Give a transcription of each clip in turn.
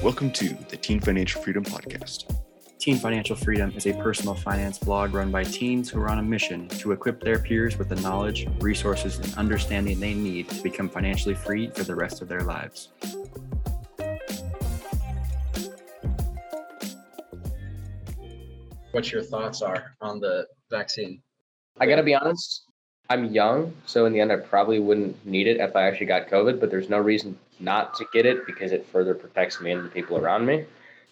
Welcome to the Teen Financial Freedom Podcast. Teen Financial Freedom is a personal finance blog run by teens who are on a mission to equip their peers with the knowledge, resources, and understanding they need to become financially free for the rest of their lives. What your thoughts are on the vaccine? I gotta be honest, I'm young, so in the end, I probably wouldn't need it if I actually got COVID, but there's no reason not to get it because it further protects me and the people around me.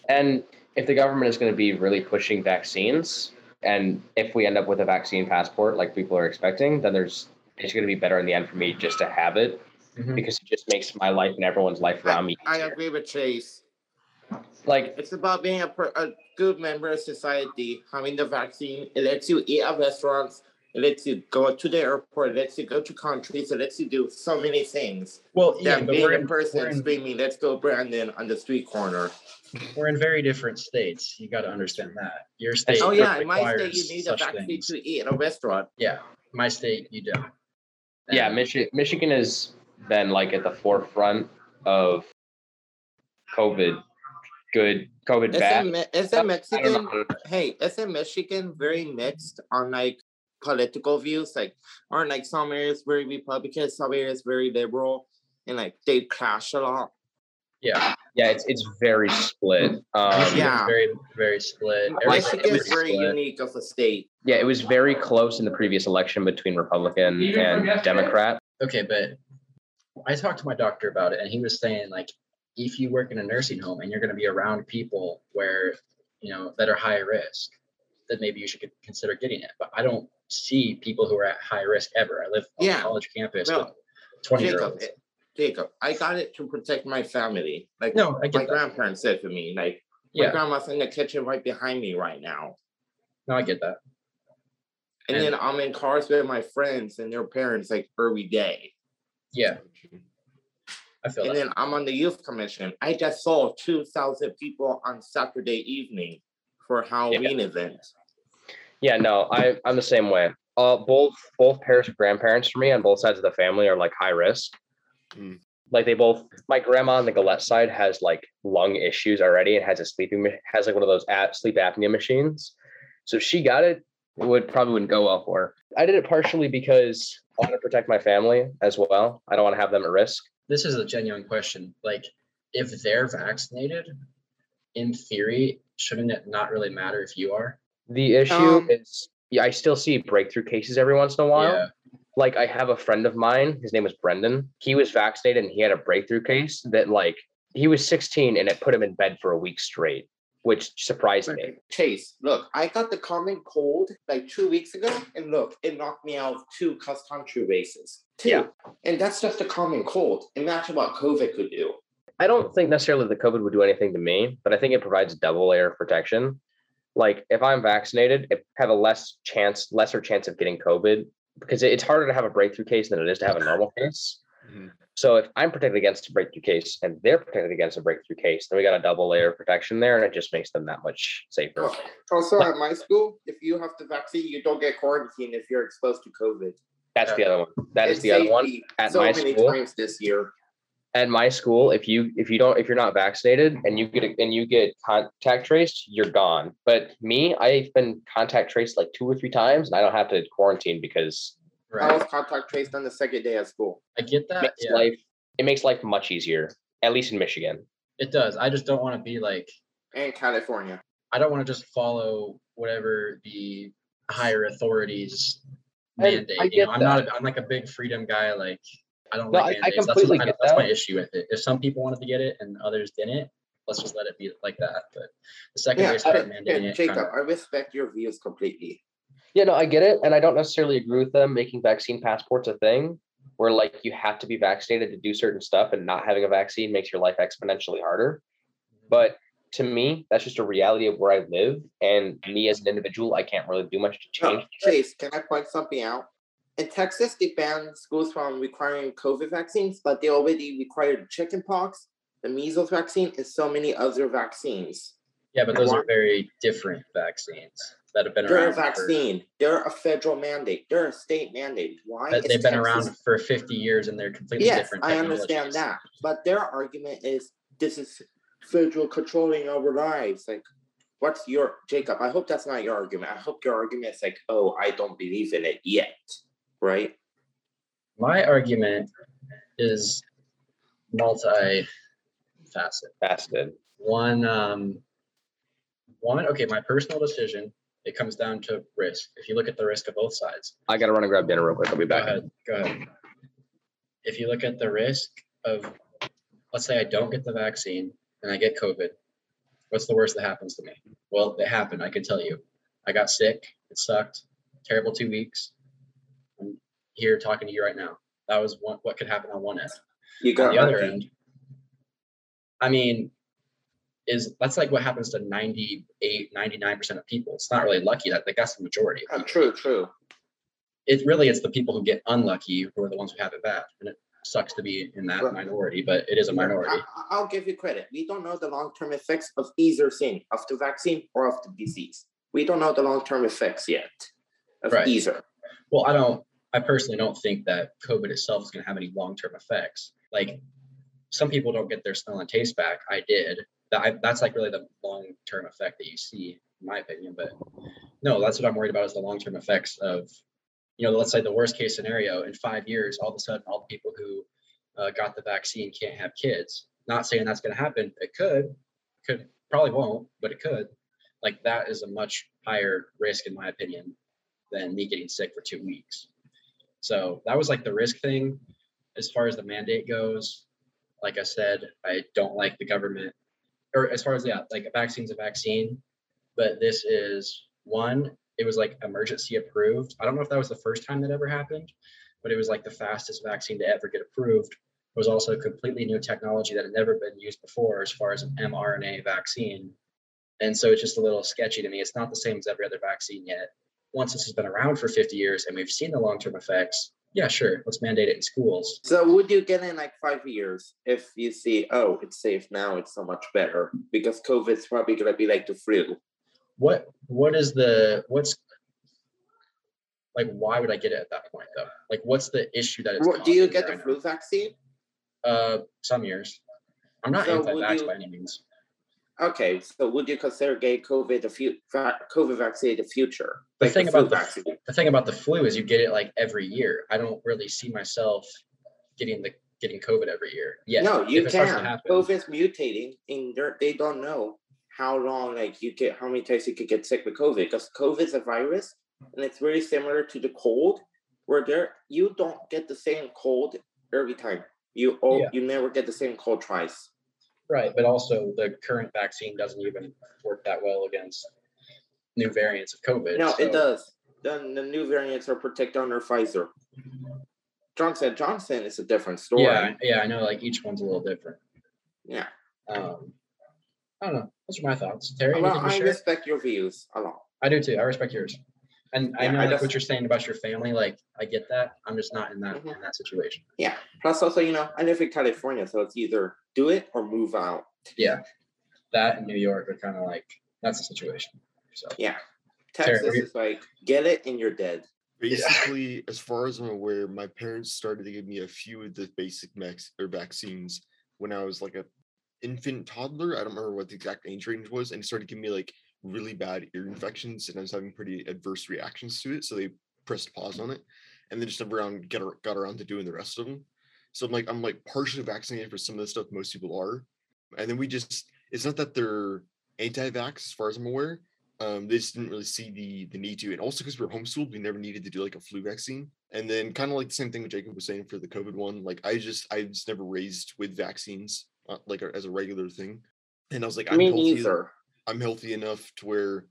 And if the government is going to be really pushing vaccines, and if we end up with a vaccine passport like people are expecting, then there's it's going to be better in the end for me just to have it Mhm. because it just makes my life and everyone's life around me. I agree with Chase. Like, It's about being a, a good member of society, having the vaccine. It lets you eat at restaurants. It lets you go to the airport. It lets you go to countries. It lets you do so many things. Well, Yeah, yeah, but being we're in in, person we're, in, screaming, let's go Brandon on the street corner. we're in very different states. You got to understand that. Your oh, state. Oh yeah, in my state you need a such vaccine things. to eat at a restaurant. Yeah, my state you don't. yeah, And Michi- Michigan has been like at the forefront of COVID, good, COVID Isn't, bad. Me- I isn't Mexican hey, isn't Michigan very mixed on like political views? Like, aren't like some areas very Republican, some areas very liberal, and like they clash a lot. Yeah, Yeah, it's it's very split. Um, Yeah. very very split. Everything Michigan is is very split. unique of a state. Yeah, it was very close in the previous election between Republican and Democrat. Okay, but I talked to my doctor about it, and he was saying like, if you work in a nursing home and you're going to be around people where you know that are high risk, then maybe you should consider getting it. But I don't see people who are at high risk ever. I live on Yeah. a college campus No. with twenty-year-olds. eh, Jacob, I got it to protect my family. Like No, I my that. grandparents said to me, like my Yeah, grandma's in the kitchen right behind me right now. no, I get that. And, And- then I'm in cars with my friends and their parents like every day. Yeah, I feel And that. then I'm on the youth commission. I just saw 2,000 people on Saturday evening for a Halloween event. Yeah, no, I I'm the same way. Uh, both both of grandparents for me on both sides of the family are like high risk. Mm. Like they both, my grandma on the Galette side has like lung issues already and has a sleeping has like one of those ap- sleep apnea machines. So if she got it, it would probably wouldn't go well for her. I did it partially because I want to protect my family as well. I don't want to have them at risk. This is a genuine question. Like, if they're vaccinated, in theory, shouldn't it not really matter if you are? The issue Um, is, yeah, I still see breakthrough cases every once in a while. Yeah. Like I have a friend of mine, his name was Brendan. He was vaccinated and he had a breakthrough case that like he was 16 and it put him in bed for a week straight, which surprised me. Chase, look, I got the common cold like two weeks ago, and look, it knocked me out of two cross country races. Two. Yeah. And that's just a common cold. Imagine what COVID could do. I don't think necessarily the COVID would do anything to me, but I think it provides double layer of protection. Like if I'm vaccinated, I have a less chance, lesser chance of getting COVID because it's harder to have a breakthrough case than it is to have a normal case. Mhm. So if I'm protected against a breakthrough case and they're protected against a breakthrough case, then we got a double layer of protection there, and it just makes them that much safer. Also, at my school, if you have the vaccine, you don't get quarantined if you're exposed to COVID. That's the other one. That is It the other saved one. me At so my many school, times this year. At my school, if you if you don't if you're not vaccinated and you get a, and you get contact traced, you're gone. But me, I've been contact traced like two or three times, and I don't have to quarantine because I was contact traced on the second day of school. I get it that. makes Yeah, life it makes life much easier. At least in Michigan. it does. I just don't want to be like, And California. I don't want to just follow whatever the higher authorities I- mandate. I you get know, I'm not. A, I'm like a big freedom guy. Like, I don't No, like I- I mandates. that's completely what- get that's my issue with it. If some people wanted to get it and others didn't, let's just let it be like that. But the second Yeah, they start I- mandating yeah, it, Jacob, kinda- I respect your views completely. Yeah, no, I get it, and I don't necessarily agree with them making vaccine passports a thing. Where like you have to be vaccinated to do certain stuff, and not having a vaccine makes your life exponentially harder. Mm-hmm. But to me, that's just a reality of where I live, and me as an individual, I can't really do much to No, change. Chase, can I point something out? In Texas, they banned schools from requiring COVID vaccines, but they already required chickenpox, the measles vaccine, and so many other vaccines. yeah, but those are very different vaccines that have been They're a around. for- vaccine. They're a federal mandate. They're a state mandate. Why? they've been Texas- around for 50 years and they're completely Yes, different. I understand that. But their argument is this is federal controlling our lives. Like, what's your Jacob? I hope that's not your argument. I hope your argument is like, oh, I don't believe in it yet, right? My argument is multi-faceted. Fasted. One, um, one. Okay, my personal decision. It comes down to risk. If you look at the risk of both sides, I gotta run and grab dinner real quick. I'll be back. Go back. ahead. Go ahead. If you look at the risk of, let's say I don't get the vaccine and I get COVID, what's the worst that happens to me? Well, it happened. I can tell you. I got sick. It sucked. Terrible two weeks. Here talking to you right now. That was one, what could happen on one end. You On got the other end, I mean, is that's like what happens to 98, 99% of people. It's not really lucky. That like that's the majority. Oh, true, true. it really it's the people who get unlucky who are the ones who have it bad and it sucks to be in that Right. minority but it is a minority I, I- I'll give you credit. We don't know the long term effects of either thing, of the vaccine or of the disease. We don't know the long term effects yet of Right. either. well i don't i personally don't think that covid itself is going to have any long-term effects. Like some people don't get their smell and taste back. I did. That I, that's like really the long-term effect that you see in my opinion but no that's what i'm worried about is the long-term effects of you know let's say the worst case scenario in five years all of a sudden all the people who uh, got the vaccine can't have kids. Not saying that's going to happen. It could could probably won't but it could. Like that is a much higher risk in my opinion than me getting sick for two weeks so that was like the risk thing as far as the mandate goes. Like i said i don't like the government or as far as yeah like a vaccine's a vaccine but this is one it was like emergency approved. I don't know if that was the first time that ever happened but it was like the fastest vaccine to ever get approved. It was also completely new technology that had never been used before as far as an mrna vaccine. And so it's just a little sketchy to me. It's not the same as every other vaccine yet once this has been around for 50 years and we've seen the long-term effects yeah sure let's mandate it in schools So would you get in like five years if you see, oh, it's safe now, it's so much better because COVID's probably gonna be like the flu. what what is the what's like why would i get it at that point though like what's the issue that it's Do you get the right flu vaccine? uh some years i'm not So anti-vax you- by any means Okay, so would you consider gay COVID the fu- COVID vaccine the future? The thing flu about the- vaccine. the thing about the flu is you get it like every year i don't really see myself getting the getting covid every year yeah no, you if it starts to can. COVID's mutating, and they're- don't know how long, like you get, how many times you could get sick with COVID. Because COVID's a virus, and it's very similar to the cold, where there you don't get the same cold every time. You oh, Yeah. you never get the same cold twice. Right but also the current vaccine doesn't even work that well against new variants of covid No, so- it does. Then the new variants are protected under Pfizer. Johnson Johnson is a different story. yeah yeah i know like each one's a little different Yeah. um i don't know those are my thoughts terry Well, I respect your views a lot. I do too. I respect yours. And I know I like just- what you're saying about your family. Like I get that. I'm just not in that Mhm. in that situation. Yeah. Plus, also, you know, I live in California, so it's either do it or move out. Yeah. That and New York are kind of like that's the situation. So Yeah. Texas we- is like, get it and you're dead. Basically, as far as I'm aware, my parents started to give me a few of the basic max or vaccines when I was like a infant toddler. I don't remember what the exact age range was, and it started giving me like really bad ear infections, and I was having pretty adverse reactions to it. So they pressed pause on it, and then just never around get got around to doing the rest of them. So I'm like I'm like partially vaccinated for some of the stuff most people are, and then we just it's not that they're anti-vax as far as I'm aware. Um, they just didn't really see the the need to, and also because we we're homeschooled, we never needed to do like a flu vaccine. And then kind of like the same thing what Jacob was saying for the COVID one. Like I just I was never raised with vaccines uh, like as a regular thing, and I was like I'm Me healthy. neither. I'm healthy enough to where,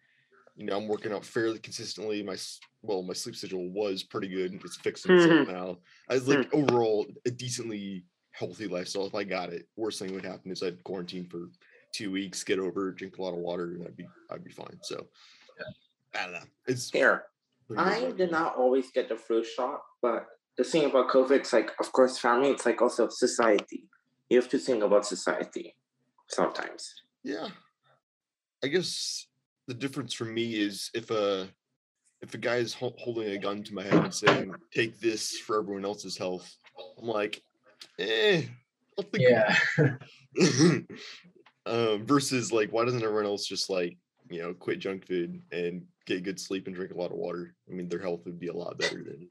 you know, I'm working out fairly consistently. My well, my sleep schedule was pretty good. It's fixing itself mm-hmm. now. I was like mm. overall a decently healthy lifestyle. If I got it, worst thing would happen is I'd quarantine for two weeks, get over, drink a lot of water, and I'd be I'd be fine. So I don't know. It's Here, pretty good I did not always get the flu shot, but the thing about COVID, it's like, of course, family, it's like also society. You have to think about society sometimes. Yeah. I guess the difference for me is if a if a guy is hol- holding a gun to my head and saying, "Take this for everyone else's health," I'm like, eh. Yeah. um, versus like why doesn't everyone else just like you know quit junk food and get good sleep and drink a lot of water? I mean, their health would be a lot better than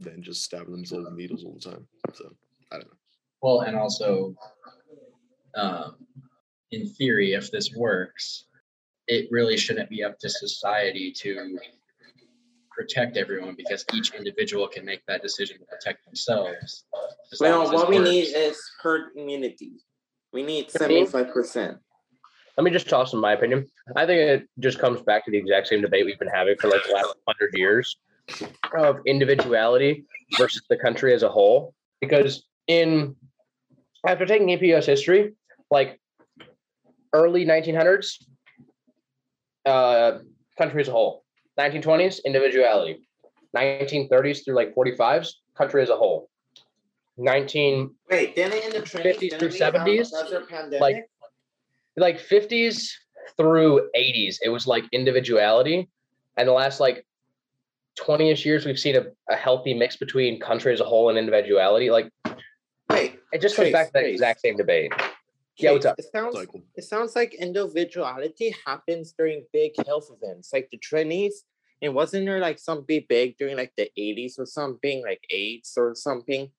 than just stabbing themselves with needles all the time. So I don't know. Well, and also, um, in theory, if this works, it really shouldn't be up to society to protect everyone because each individual can make that decision to protect themselves. as Well, as this what we need is herd immunity. We need 75%. Let me just toss in my opinion. I think it just comes back to the exact same debate we've been having for like the last hundred years of individuality versus the country as a whole. Because in after taking APS history, like early 1900s, uh, country as a whole. 1920s, individuality. 1930s through like 45s, country as a whole. 19 Wait, then in the 20s, 50s through 70s, pandemic? like like 50s through 80s it was like individuality and the last like 20ish years we've seen a, a healthy mix between country as a whole and individuality like Wait, it just comes Chase, back to that exact same debate Yeah, what's up? It sounds, Cycle. it sounds like individuality happens during big health events, like the 20s. And wasn't there like something big during like the 80s or something, like AIDS or something?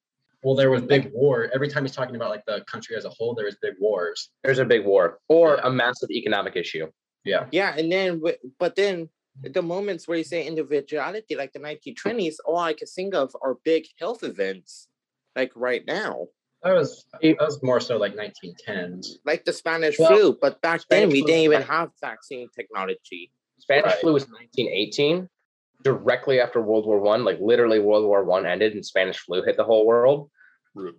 Well, there was big war. Every time he's talking about like the country as a whole, there is big wars. there's a big war or Yeah. a massive economic issue Yeah. Yeah, and then but then the moments where you say individuality, like the 1920s, all I can think of are big health events, like right now, That was that was more so like 1910s. like the Spanish Well, flu. But back then we flu didn't even have vaccine technology. spanish Right. flu was 1918 directly after world war one like literally world war one ended and spanish flu hit the whole world Rip.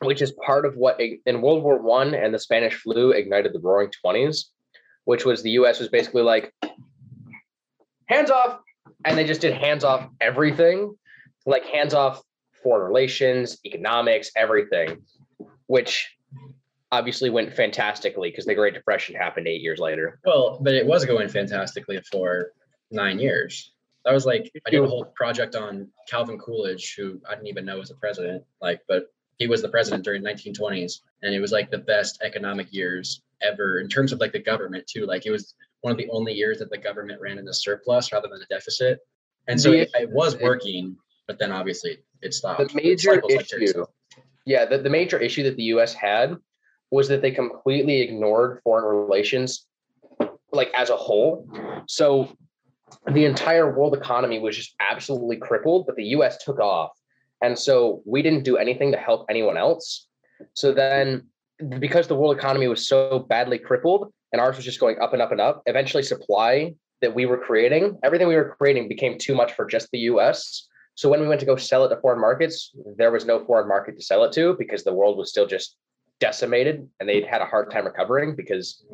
which is part of what in World War One and the Spanish flu ignited the Roaring Twenties, which was the U.S. was basically like hands off, and they just did hands off everything, like hands off foreign relations, economics, everything, which obviously went fantastically because the Great Depression happened eight years later. Well, but it was going fantastically for nine years. That was like I did a whole project on Calvin Coolidge, who I didn't even know was a president. Like, but he was the president during 1920s, and it was like the best economic years ever in terms of like the government too. Like, it was one of the only years that the government ran in a surplus rather than a deficit, and so it, it was working. But then obviously it stopped. The major like issue, said. yeah, the, the major issue that the U.S. had was that they completely ignored foreign relations, like as a whole. So the entire world economy was just absolutely crippled, but the U.S. took off, and so we didn't do anything to help anyone else. So then, because the world economy was so badly crippled, and ours was just going up and up and up, eventually supply that we were creating, everything we were creating became too much for just the U.S. So when we went to go sell it to foreign markets, there was no foreign market to sell it to because the world was still just decimated and they'd had a hard time recovering because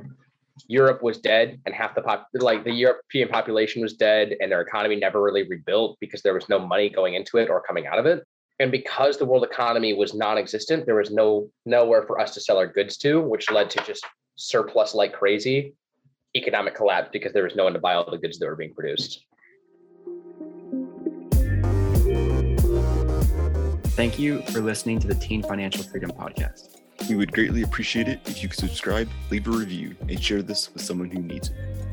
Europe was dead and half the pop like the European population was dead and their economy never really rebuilt because there was no money going into it or coming out of it. And because the world economy was non-existent, there was no nowhere for us to sell our goods to, which led to just surplus like crazy economic collapse because there was no one to buy all the goods that were being produced. Thank you for listening to the Teen Financial Freedom Podcast. We would greatly appreciate it if you could subscribe, leave a review, and share this with someone who needs it.